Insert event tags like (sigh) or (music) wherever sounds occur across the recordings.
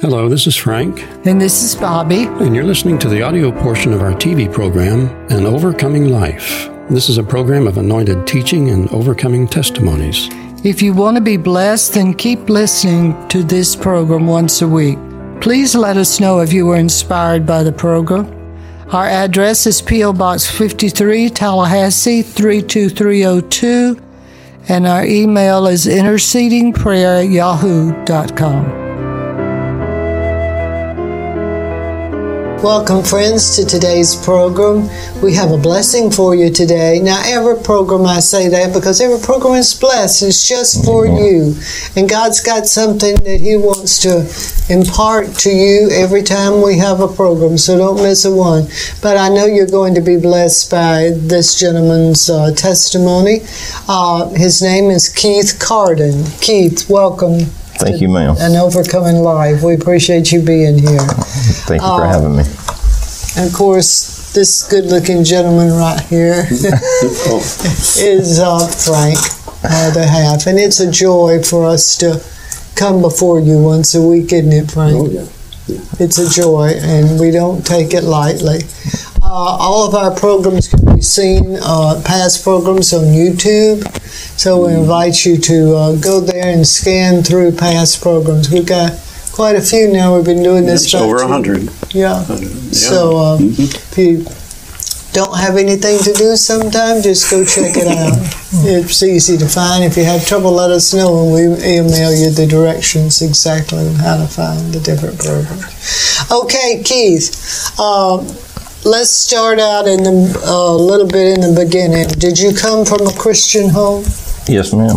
Hello, this is Frank, And this is Bobbie. and you're listening to the audio portion of our TV program, An Overcoming Life. This is a program of anointed teaching and overcoming testimonies. If you want to be blessed, then keep listening to this program once a week. Please let us know if you were inspired by the program. Our address is P.O. Box 53, Tallahassee 32302, and our email is intercedingprayer at yahoo.com. Welcome, friends, to today's program. We have a blessing for you today. Now, every program I say that because every program is blessed. It's just for you. And God's got something that He wants to impart to you every time we have a program, so don't miss a one. But I know you're going to be blessed by this gentleman's uh, testimony. Uh, his name is Keith Cardin. Keith, welcome. Thank you, ma'am. And Overcoming Life. We appreciate you being here. Thank you for Uh, having me. And of course, this good looking gentleman right here (laughs) is uh, Frank, the half. And it's a joy for us to come before you once a week, isn't it, Frank? Oh yeah. It's a joy, and we don't take it lightly. Uh, all of our programs can be seen, uh, past programs on YouTube. So we invite you to uh, go there and scan through past programs. We've got quite a few now. We've been doing this It's over a hundred. Yeah. Yeah. So uh, if you don't have anything to do sometime, just go check it out. (laughs) it's easy to find. If you have trouble, let us know and we email you the directions exactly on how to find the different programs. Okay, Keith. Uh, let's start out in the, a little bit in the beginning. Did you come from a Christian home? Yes, ma'am.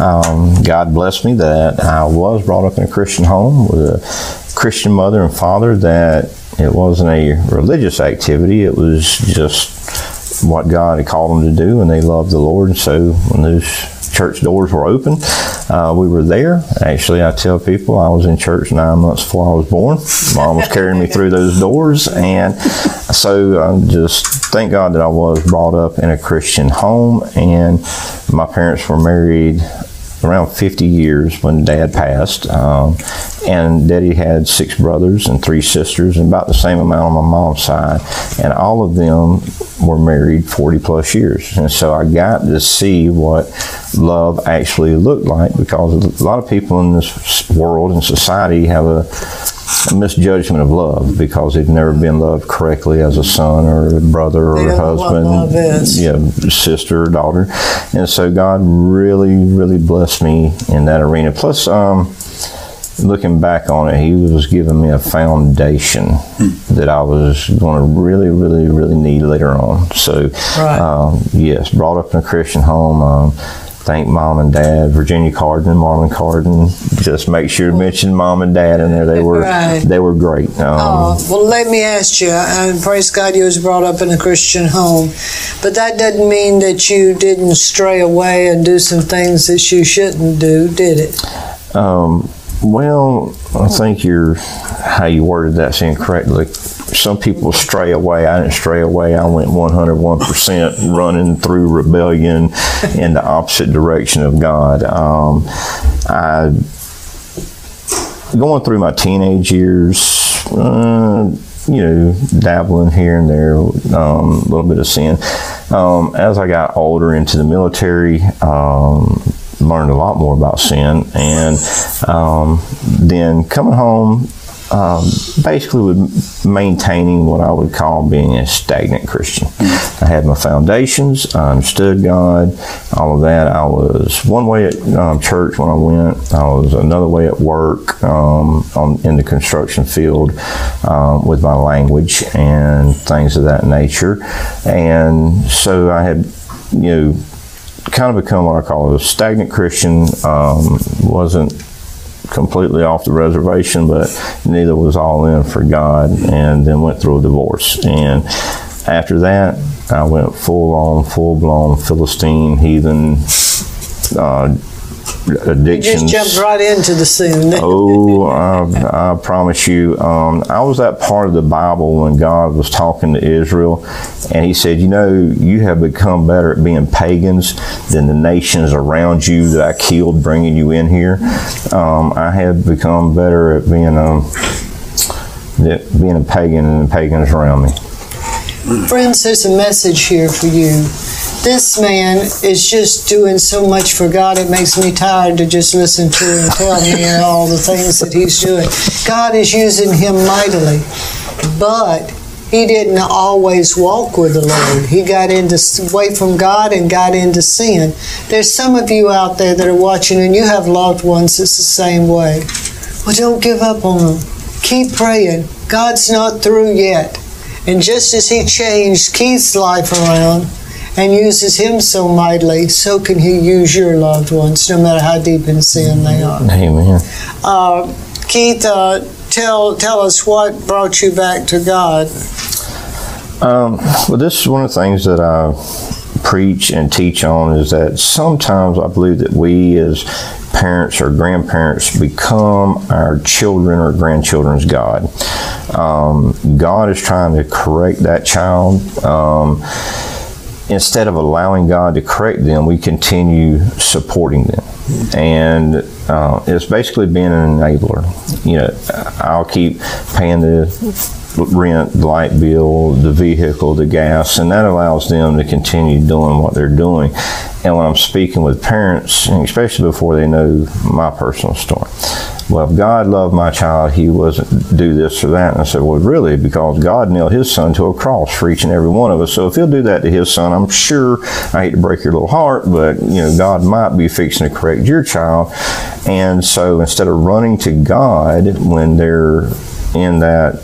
Um, God blessed me that I was brought up in a Christian home with a Christian mother and father. That it wasn't a religious activity; it was just what God had called them to do, and they loved the Lord. And so, when those church doors were open, uh, we were there. Actually, I tell people I was in church nine months before I was born. Mom was carrying me through those doors, and so I just thank God that I was brought up in a Christian home, and my parents were married around 50 years when dad passed. Um, and daddy had six brothers and three sisters, and about the same amount on my mom's side. And all of them were married 40 plus years. And so I got to see what love actually looked like because a lot of people in this world and society have a a misjudgment of love because they've never been loved correctly as a son or a brother or a don't know what husband, yeah, sister or daughter, and so God really, really blessed me in that arena. Plus, um, looking back on it, He was giving me a foundation that I was going to really, really, really need later on. So, Right. um, yes, brought up in a Christian home. Um, Thank mom and dad, Virginia Cardin and Marlon Cardin. Just make sure to mention mom and dad in there. They (laughs) were Right. they were great. Um, Oh, well, let me ask you, and praise God you was brought up in a Christian home, but that doesn't mean that you didn't stray away and do some things that you shouldn't do, did it? Um, well, I think you're how you worded that incorrectly. Some people stray away. I didn't stray away. I went 101% running through rebellion in the opposite direction of God. Um, I going through my teenage years. Uh, you know, dabbling here and there, um, a little bit of sin. Um, as I got older into the military, um, learned a lot more about sin, and um, then coming home, um, basically with maintaining what I would call being a stagnant Christian. I had my foundations, I understood God, all of that. I was one way at um, church when I went, I was another way at work um, on, in the construction field um, with my language and things of that nature. And so I had, you know, kind of become what I call a stagnant Christian. Um, wasn't completely off the reservation, but neither was all in for God, and then went through a divorce. And after that, I went full on, full blown Philistine, heathen, uh, addictions. You just jumped right into the sin. (laughs) oh, I, I, promise you. Um, I was that part of the Bible when God was talking to Israel, and He said, "You know, you have become better at being pagans than the nations around you that I killed, bringing you in here. Um, I have become better at being um, being a pagan than the pagans around me." Friends, there's a message here for you this man is just doing so much for God, it makes me tired to just listen to him tell me all the things that he's doing. God is using him mightily, but he didn't always walk with the Lord. He got into away from God and got into sin. There's some of you out there that are watching, and you have loved ones that's the same way. Well, don't give up on them. Keep praying. God's not through yet. And just as He changed Keith's life around, and uses him so mightily, so can he use your loved ones, no matter how deep in sin they are. Amen. Uh, Keith, uh, tell tell us what brought you back to God. Um, well, this is one of the things that I preach and teach on is that sometimes I believe that we as parents or grandparents become our children or grandchildren's God. Um, God is trying to correct that child. Um, instead of allowing God to correct them, we continue supporting them. And uh, it's basically being an enabler. You know, I'll keep paying the rent, the light bill, the vehicle, the gas, and that allows them to continue doing what they're doing. And when I'm speaking with parents, especially before they know my personal story, well, if God loved my child, he wasn't do this or that. And I said, well, really, because God nailed his son to a cross for each and every one of us. So if he'll do that to his son, I'm sure, I hate to break your little heart, but, you know, God might be fixing to correct your child. And so instead of running to God when they're in that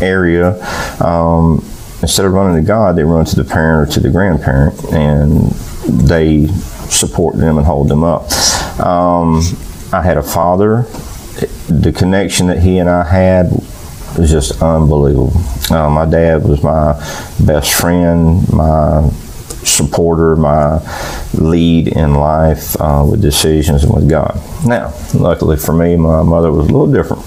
area, um, instead of running to God, they run to the parent or to the grandparent, and they support them and hold them up. Um, I had a father the connection that he and I had was just unbelievable. Uh, my dad was my best friend, my supporter, my lead in life uh, with decisions and with God. Now, luckily for me, my mother was a little different.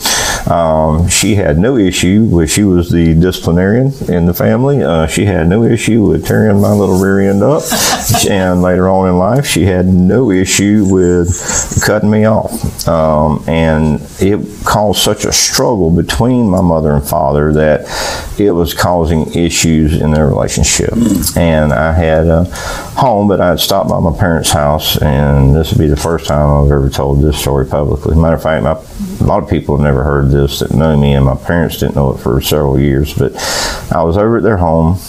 Um, she had no issue with, she was the disciplinarian in the family. Uh, she had no issue with tearing my little rear end up. (laughs) and later on in life, she had no issue with cutting me off. Um, and it caused such a struggle between my mother and father that it was causing issues in their relationship. And I had a home, but I had stopped by my parents' house, and this would be the first time I've ever told this story publicly. Matter of fact, my, a lot of people have never heard this that know me, and my parents didn't know it for several years. But I was over at their home,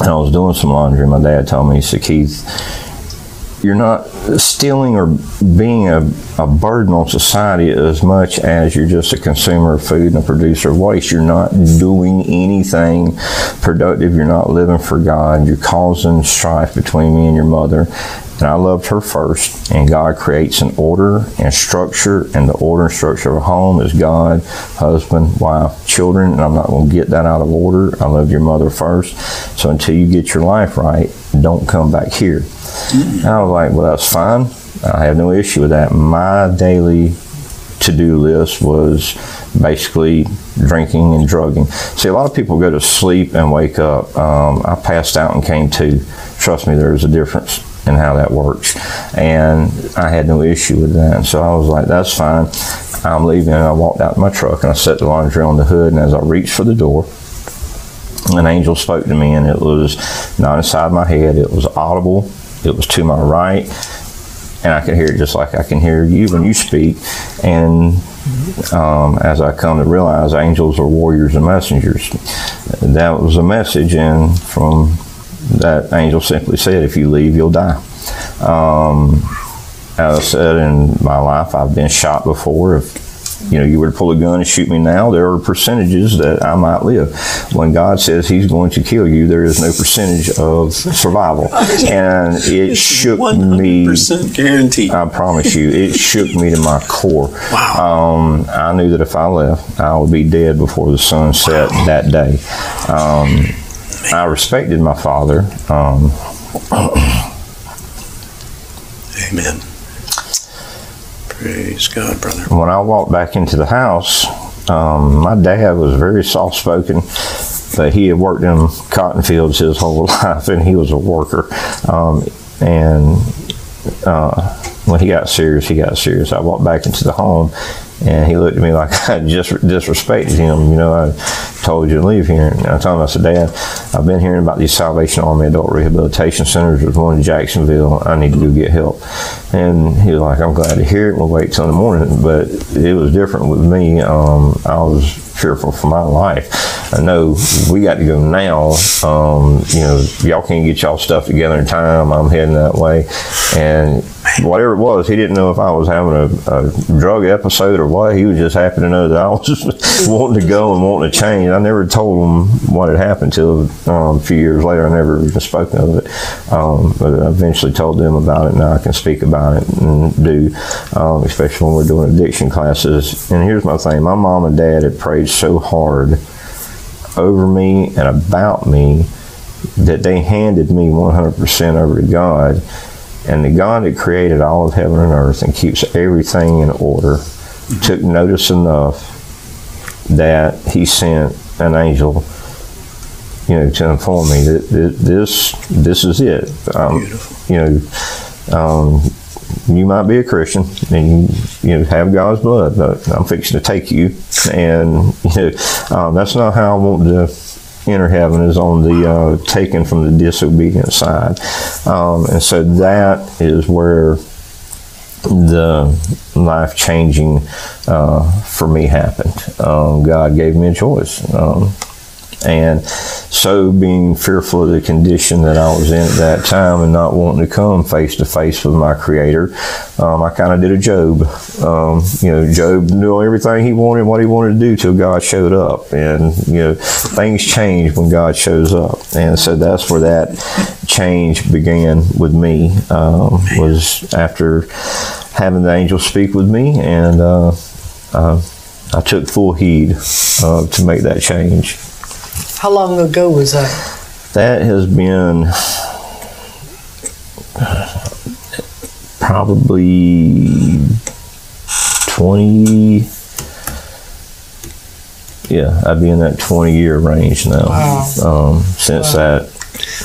and I was doing some laundry. My dad told me, he said, Keith, you're not stealing or being a, a burden on society as much as you're just a consumer of food and a producer of waste. You're not doing anything productive. You're not living for God. You're causing strife between me and your mother. And I loved her first. And God creates an order and structure, and the order and structure of a home is God, husband, wife, children. And I'm not going to get that out of order. I love your mother first. So until you get your life right, don't come back here. Mm-hmm. And I was like, well, that's fine. I have no issue with that. My daily to do list was basically drinking and drugging. See, a lot of people go to sleep and wake up. Um, I passed out and came to. Trust me, there's a difference in how that works. And I had no issue with that. So I was like, that's fine. I'm leaving. And I walked out my truck and I set the laundry on the hood. And as I reached for the door, an angel spoke to me, and it was not inside my head, it was audible it was to my right, and I could hear it just like I can hear you when you speak. And um, as I come to realize, angels are warriors and messengers. That was a message, and from that angel simply said, "If you leave, you'll die." Um, as I said in my life, I've been shot before. If you know, you were to pull a gun and shoot me now, there are percentages that I might live. When God says He's going to kill you, there is no percentage of survival, (laughs) and it shook me. Percent guaranteed. I promise you, it (laughs) shook me to my core. Wow. Um, I knew that if I left, I would be dead before the sun set wow. that day. Um, I respected my father. Um, Amen. Praise God, brother. When I walked back into the house, um, my dad was very soft spoken, but he had worked in cotton fields his whole (laughs) life, and he was a worker. Um, and uh, when he got serious, he got serious. I walked back into the home, and he looked at me like (laughs) I just disrespected him. You know, I told you to leave here. And I told him, I said, Dad, I've been hearing about these Salvation Army Adult Rehabilitation Centers. There's one in Jacksonville. I need to go get help. And he was like, I'm glad to hear it. We'll wait till the morning. But it was different with me. Um, I was fearful for my life. I know we got to go now. Um, you know, y'all can't get y'all stuff together in time. I'm heading that way. And whatever it was, he didn't know if I was having a, a drug episode or what. He was just happy to know that I was (laughs) wanting to go and wanting to change. I never told him what had happened till um, a few years later. I never even spoken of it. Um, but I eventually told them about it. Now I can speak about it and do, um, especially when we're doing addiction classes. And here's my thing my mom and dad had prayed so hard over me and about me that they handed me 100% over to God. And the God that created all of heaven and earth and keeps everything in order mm-hmm. took notice enough that he sent an angel, you know, to inform me that this this is it. Um, you know, um, you might be a Christian and you, you know, have God's blood, but I'm fixing to take you. And you know, um, that's not how I want to enter heaven is on the uh, taken from the disobedient side. Um, and so that is where the life changing uh, for me happened. Um, God gave me a choice. Um, and so, being fearful of the condition that I was in at that time and not wanting to come face to face with my Creator, um, I kind of did a Job. Um, you know, Job knew everything he wanted, what he wanted to do till God showed up. And, you know, things change when God shows up. And so that's where that change began with me, um, was after having the angel speak with me. And uh, uh, I took full heed uh, to make that change. How long ago was that? That has been probably 20 yeah i'd be in that 20 year range now wow. um, since wow. that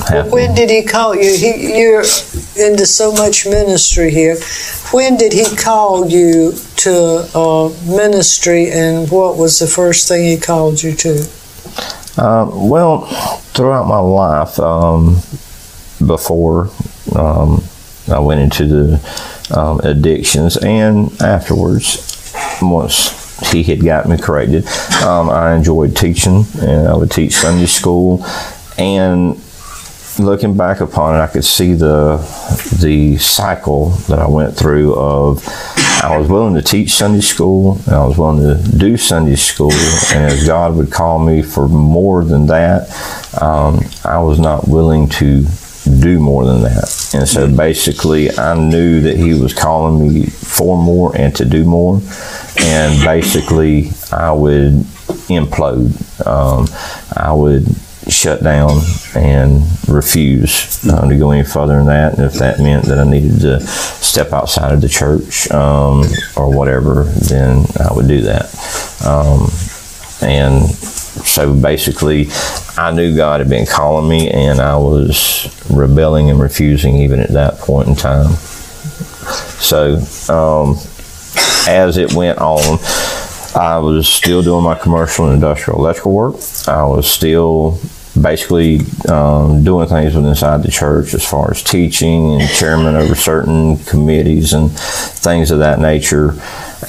happened. when did he call you he, you're into so much ministry here when did he call you to uh, ministry and what was the first thing he called you to um, well, throughout my life, um, before um, I went into the um, addictions and afterwards, once he had got me corrected, um, I enjoyed teaching and I would teach Sunday school. And looking back upon it, I could see the the cycle that I went through of I was willing to teach Sunday school, and I was willing to do Sunday school, and as God would call me for more than that, um, I was not willing to do more than that. And so basically, I knew that He was calling me for more and to do more, and basically, I would implode. Um, I would shut down and refuse uh, to go any further than that. And if that meant that I needed to step outside of the church um, or whatever, then I would do that. Um, and so basically, I knew God had been calling me, and I was rebelling and refusing even at that point in time. So, um, as it went on, I was still doing my commercial and industrial electrical work. I was still basically um, doing things inside the church as far as teaching and chairman over certain committees and things of that nature.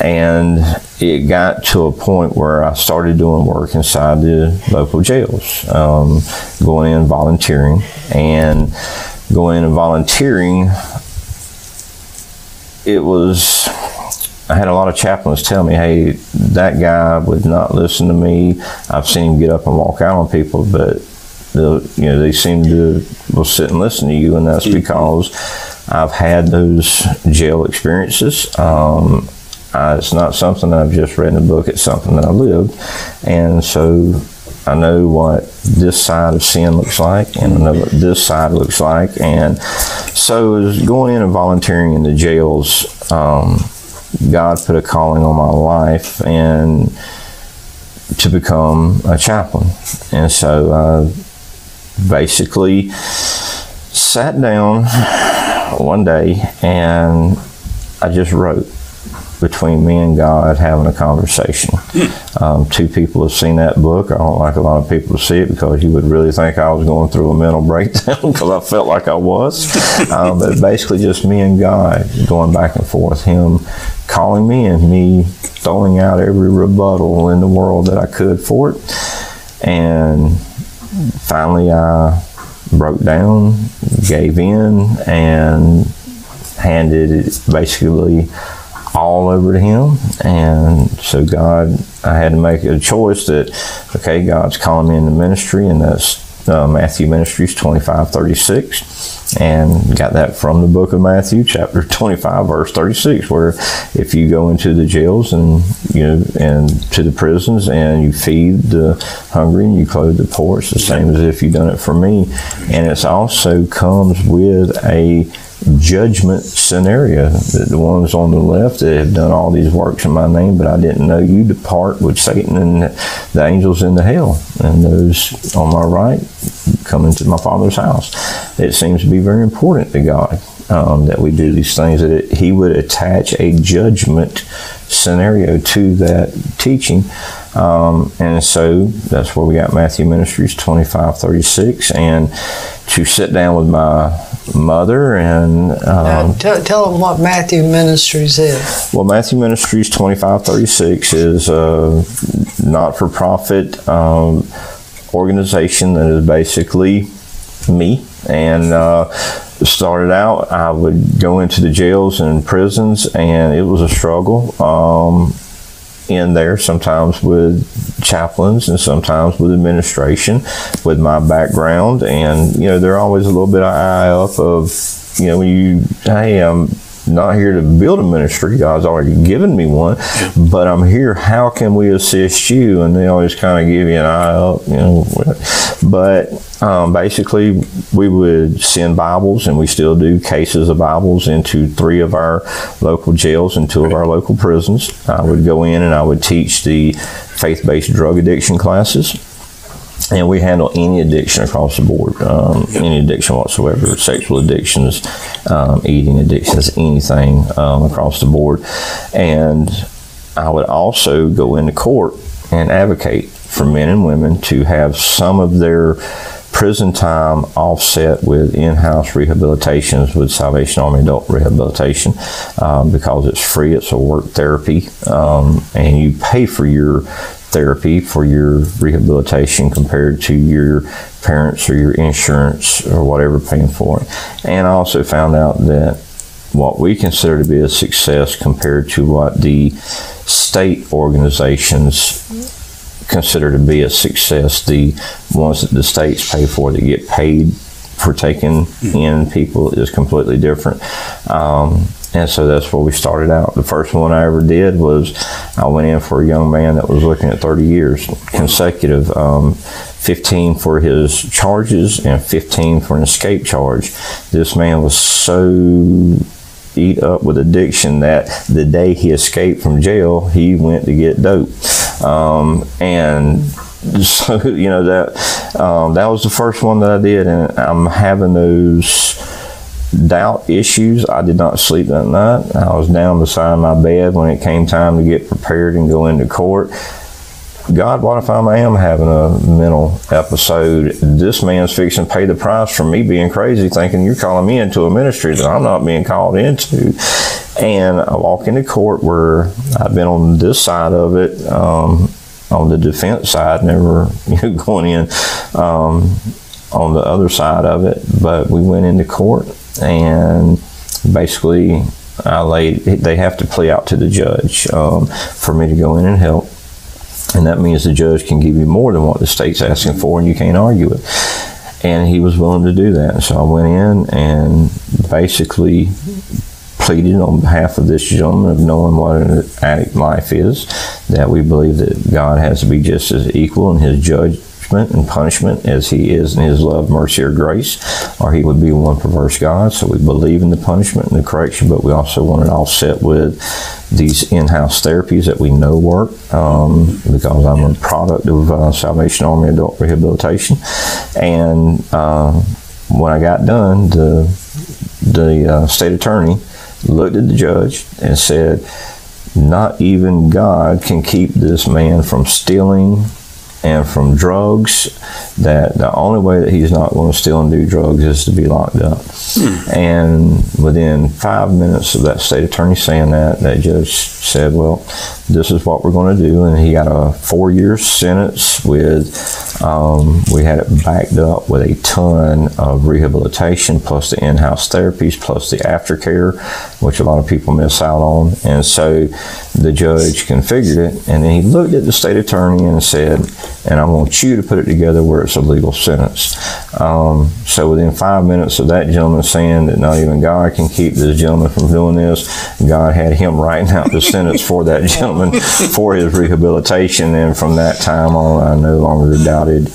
And it got to a point where I started doing work inside the local jails, um, going in volunteering and going in and volunteering. It was I had a lot of chaplains tell me, hey, that guy would not listen to me. I've seen him get up and walk out on people, but you know they seem to will sit and listen to you, and that's because I've had those jail experiences. Um, I, it's not something I've just read in a book. It's something that I lived, and so I know what this side of sin looks like, and I know what this side looks like, and so as going in and volunteering in the jails. Um, God put a calling on my life and to become a chaplain. And so I basically sat down one day and I just wrote between me and God having a conversation. Um, two people have seen that book. I don't like a lot of people to see it because you would really think I was going through a mental (laughs) breakdown because I felt like I was. (laughs) Um, but basically, just me and God going back and forth, Him calling me and me throwing out every rebuttal in the world that I could for it. And finally, I broke down, gave in, and handed it basically all over to Him. And so, God, I had to make a choice that, okay, God's calling me into ministry, and that's uh, Matthew Ministries 25 36, and got that from the book of Matthew, chapter 25, verse 36, where if you go into the jails and you know and to the prisons and you feed the hungry and you clothe the poor, it's the same as if you've done it for me, and it also comes with a judgment scenario. That the ones on the left that have done all these works in my name, but I didn't know you depart with Satan and the angels into hell. And those on my right come into my Father's house. It seems to be very important to God um, that we do these things, that it, He would attach a judgment scenario to that teaching. Um, and so that's where we got Matthew Ministries 25 36. And to sit down with my mother and um, tell, tell them what Matthew Ministries is. Well, Matthew Ministries 2536 is a not for profit um, organization that is basically me. And uh, started out, I would go into the jails and prisons, and it was a struggle. Um, in there, sometimes with chaplains and sometimes with administration, with my background. And, you know, they're always a little bit eye up of, you know, when you, hey, I'm not here to build a ministry. God's already given me one, but I'm here. How can we assist you? And they always kind of give you an eye up, you know. But um, basically, we would send Bibles, and we still do cases of Bibles into three of our local jails and two of our local prisons. I would go in and I would teach the faith based drug addiction classes and we handle any addiction across the board, um, any addiction whatsoever, sexual addictions, um, eating addictions, anything um, across the board. And I would also go into court and advocate for men and women to have some of their prison time offset with in-house rehabilitations with Salvation Army Adult Rehabilitation um, because it's free. It's a work therapy, um, and you pay for your therapy for your rehabilitation compared to your parents or your insurance or whatever paying for it. And I also found out that what we consider to be a success compared to what the state organizations consider to be a success, the ones that the states pay for that get paid for taking in people is completely different. Um, and so that's where we started out. The first one I ever did was I went in for a young man that was looking at 30 years consecutive. Um, 15 for his charges and 15 for an escape charge. This man was so eat up with addiction that the day he escaped from jail, he went to get dope. Um, and (laughs) so, you know, that, um, that was the first one that I did. And I'm having those doubt issues. I did not sleep that night. I was down beside my bed when it came time to get prepared and go into court. God, what if I am having a mental episode? This man's fixing to pay the price for me being crazy, thinking you're calling me into a ministry that I'm not being called into. And I walk into court where I've been on this side of it, um, on the defense side, never (laughs) you know, going in um, on the other side of it. But we went into court and basically I laid. They have to plea out to the judge um, for me to go in and help, and that means the judge can give you more than what the state's asking for, and you can't argue it. And he was willing to do that, so I went in and basically pleaded on behalf of this gentleman of knowing what an addict life is, that we believe that God has to be just as equal in his judge and punishment as he is in his love, mercy, or grace, or he would be one perverse God. So we believe in the punishment and the correction, but we also want it offset with these in-house therapies that we know work um, because I'm a product of uh, Salvation Army Adult Rehabilitation. And uh, when I got done, the the uh, state attorney looked at the judge and said, "Not even God can keep this man from stealing." And from drugs, that the only way that he's not going to steal and do drugs is to be locked up. Hmm. And within five minutes of that state attorney saying that, that judge said, Well, this is what we're going to do. And he got a four year sentence with, um, we had it backed up with a ton of rehabilitation plus the in house therapies plus the aftercare, which a lot of people miss out on. And so the judge configured it. And then he looked at the state attorney and said, And I want you to put it together where it's a legal sentence. Um, so within five minutes of that gentleman saying that not even God can keep this gentleman from doing this, God had him (laughs) writing out the sentence for that gentleman for his rehabilitation. And from that time on, I no longer doubted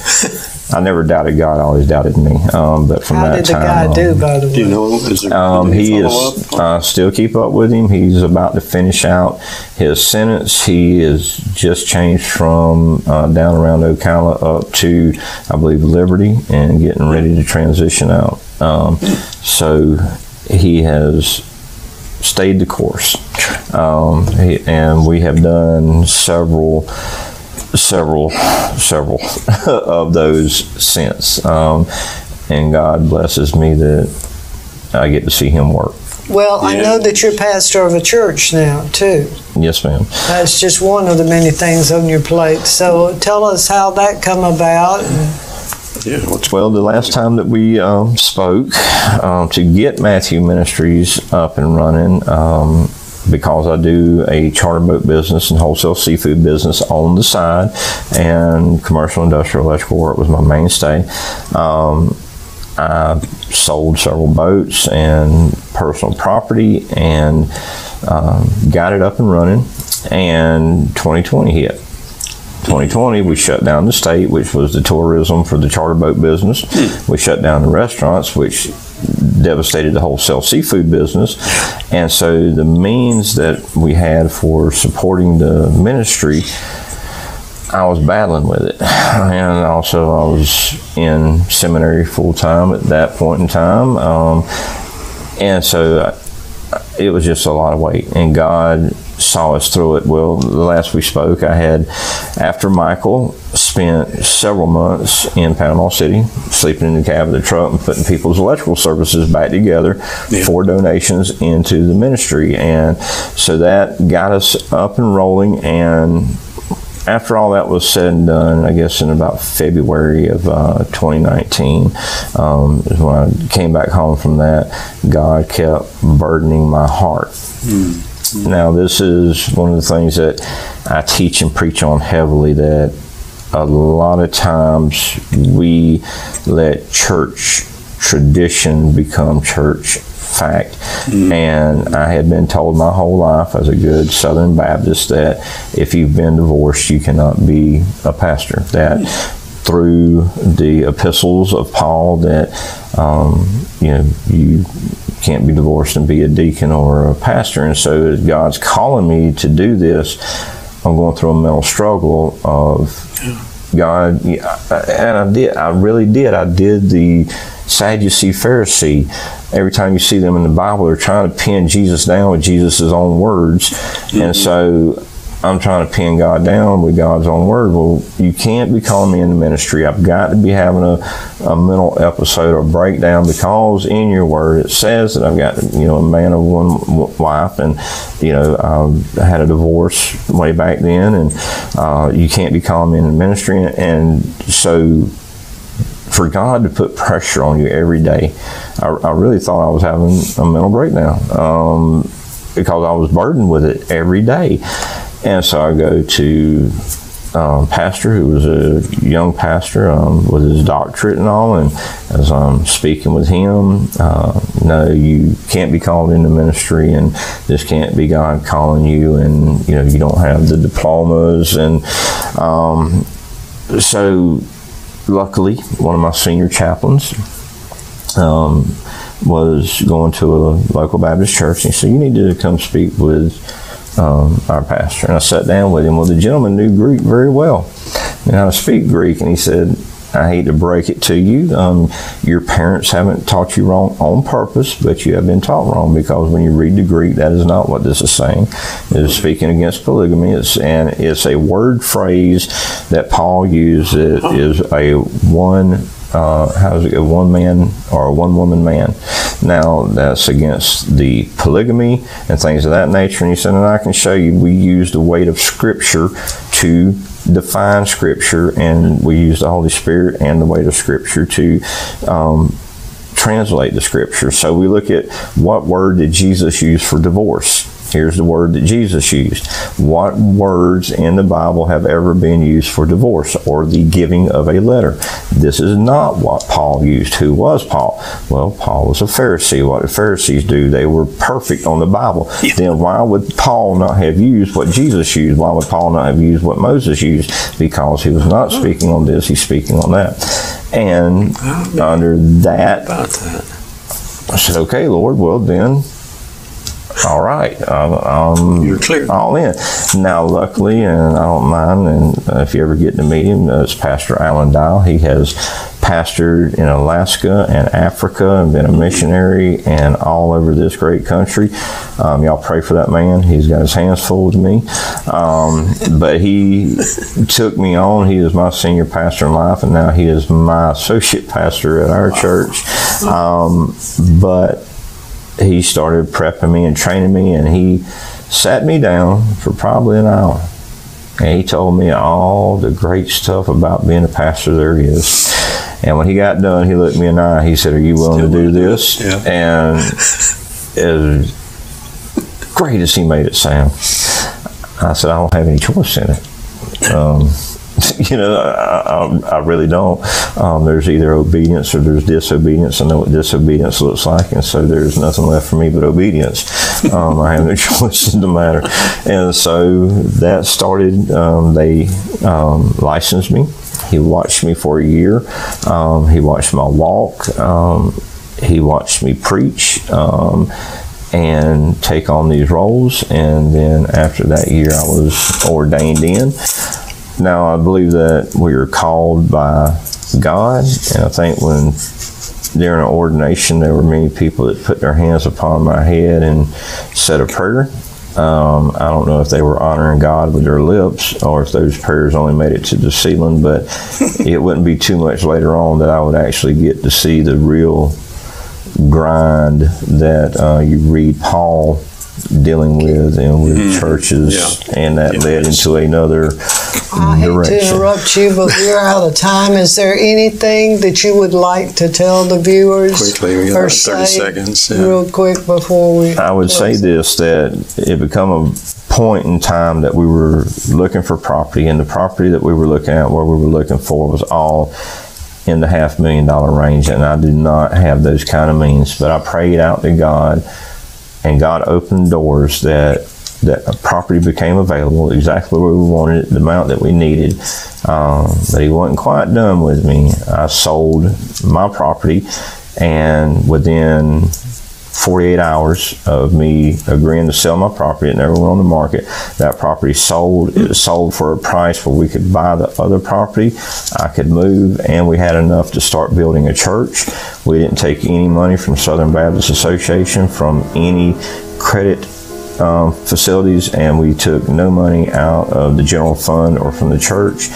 I never doubted God. I always doubted me. Um, but from How that did the time, guy on, do, by the way? Do you know? Is there, um, he is uh, still keep up with him. He's about to finish out his sentence. He is just changed from uh, down around Ocala up to, I believe, Liberty, and getting ready to transition out. Um, so he has stayed the course, um, he, and we have done several several, several (laughs) of those since. Um, and God blesses me that I get to see Him work. Well, I know that you're pastor of a church now, too. Yes, ma'am. That's just one of the many things on your plate. So tell us how that come about. Yeah, Well, the last time that we um, spoke um, to get Matthew Ministries up and running, um, because I do a charter boat business and wholesale seafood business on the side, and commercial industrial electrical work was my mainstay. Um, I sold several boats and personal property and um, got it up and running. And 2020 hit. 2020, we shut down the state, which was the tourism for the charter boat business. We shut down the restaurants, which devastated the wholesale seafood business. And so the means that we had for supporting the ministry, I was battling with it. And also, I was in seminary full time at that point in time. Um, and so it was just a lot of weight. And God saw us through it. Well, the last we spoke, I had, after Michael, spent several months in Panama City, sleeping in the cab of the truck and putting people's electrical services back together Yeah. for donations into the ministry. And so that got us up and rolling. And after all that was said and done, I guess in about February of uh, 2019, um, is when I came back home from that, God kept burdening my heart. Now, this is one of the things that I teach and preach on heavily that a lot of times we let church tradition become church fact. And I had been told my whole life as a good Southern Baptist that if you've been divorced, you cannot be a pastor. That through the epistles of Paul, that um, you know you can't be divorced and be a deacon or a pastor. And so, as God's calling me to do this, I'm going through a mental struggle of God, and I did. I really did. I did the Sadducee Pharisee. Every time you see them in the Bible, they're trying to pin Jesus down with Jesus' own words, and so I'm trying to pin God down with God's own word. Well, you can't be calling me into ministry. I've got to be having a, a mental episode or breakdown because in your word it says that I've got you know a man of one wife, and you know um, I had a divorce way back then, and uh, you can't be calling me into ministry, and so for God to put pressure on you every day, I, I really thought I was having a mental breakdown um, because I was burdened with it every day. And so I go to um, pastor who was a young pastor um, with his doctorate and all, and as I'm speaking with him, uh, no, you can't be called into ministry, and this can't be God calling you, and you know you don't have the diplomas, and um, so luckily, one of my senior chaplains um, was going to a local Baptist church, and he said, "You need to come speak with um, our pastor." And I sat down with him. Well, the gentleman knew Greek very well, and how to speak Greek, and he said. I hate to break it to you. Um, your parents haven't taught you wrong on purpose, but you have been taught wrong because when you read the Greek, that is not what this is saying. It is speaking against polygamy, it's, and it's a word phrase that Paul used. It is a one uh, how does it go? One man or a one woman man. Now that's against the polygamy and things of that nature. And he said, and I can show you. We use the weight of Scripture to define Scripture, and we use the Holy Spirit and the weight of Scripture to. Um, translate the scripture. So we look at what word did Jesus use for divorce? Here's the word that Jesus used. What words in the Bible have ever been used for divorce or the giving of a letter? This is not what Paul used. Who was Paul? Well, Paul was a Pharisee. What did Pharisees do? They were perfect on the Bible. Yeah. Then why would Paul not have used what Jesus used? Why would Paul not have used what Moses used? Because he was not oh. speaking on this, he's speaking on that. And oh, under that, that, I said, okay, Lord, well then all right, um, you're clear. All in. Now, luckily, and I don't mind, and if you ever get to meet him, it's Pastor Alan Dial. He has pastored in Alaska and Africa and been a missionary and all over this great country. Um, y'all pray for that man. He's got his hands full with me. Um, but he took me on. He is my senior pastor in life, and now he is my associate pastor at our church. Um, but he started prepping me and training me, and he sat me down for probably an hour. And he told me all the great stuff about being a pastor there is. And when he got done, he looked me in the eye. He said, Are you willing Still to do this? Yeah. And (laughs) as great as he made it sound, I said, I don't have any choice in it. Um, (laughs) you know, I, I, I really don't. Um, there's either obedience or there's disobedience. I know what disobedience looks like, and so there's nothing left for me but obedience. (laughs) Um, I have no (laughs) choice in the matter. And so that started, um, they um, licensed me. He watched me for a year. Um, he watched my walk. Um, he watched me preach and take on these roles. And then after that year, I was ordained in. Now, I believe that we are called by God, and I think when during ordination, there were many people that put their hands upon my head and said a prayer. Um, I don't know if they were honoring God with their lips or if those prayers only made it to the ceiling, but (laughs) it wouldn't be too much later on that I would actually get to see the real grind that uh, you read Paul dealing with and with mm-hmm. churches, yeah. and that yeah. led into another I direction. hate to interrupt you, but we're out of time. Is there anything that you would like to tell the viewers? Quickly, we got 30 seconds. Yeah. Real quick before we. I would say this that it become a point in time that we were looking for property, and the property that we were looking at, where we were looking for, was all in the half million dollar range, and I do not have those kind of means. But I prayed out to God and God opened doors that that a property became available exactly where we wanted it, the amount that we needed. Um, but He wasn't quite done with me. I sold my property, and within 48 hours of me agreeing to sell my property. It never went on the market. That property sold. It sold for a price where we could buy the other property. I could move, and we had enough to start building a church. We didn't take any money from Southern Baptist Association, from any credit um, facilities, and we took no money out of the general fund or from the church.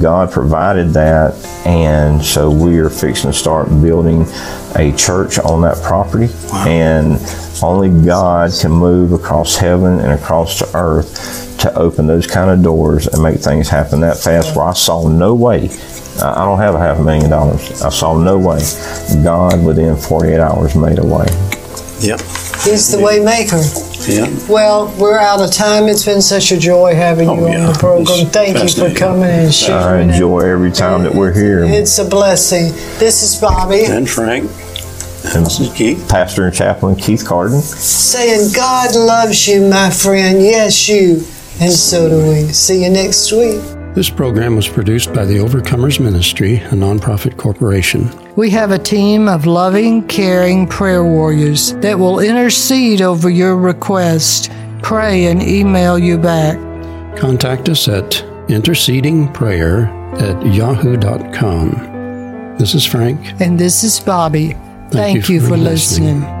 God provided that, and so we are fixing to start building a church on that property. Wow. And only God can move across heaven and across the earth to open those kind of doors and make things happen that fast. Where I saw no way. I don't have a half a million dollars. I saw no way. God within 48 hours made a way. Yep. He's the way maker. Yeah. Well, we're out of time. It's been such a joy having oh, you oh, yeah. on the program. Thank you for coming and sharing. I enjoy every time that we're here. It's a blessing. This is Bobbie. And Frank. And this is Keith. Pastor and Chaplain Keith Cardin. Saying, God loves you, my friend. Yes, you. And so do we. See you next week. This program was produced by the Overcomers Ministry, a nonprofit corporation. We have a team of loving, caring prayer warriors that will intercede over your request, pray, and email you back. Contact us at intercedingprayer at yahoo.com. This is Frank. And this is Bobbie. Thank, you you, for for listening. listening.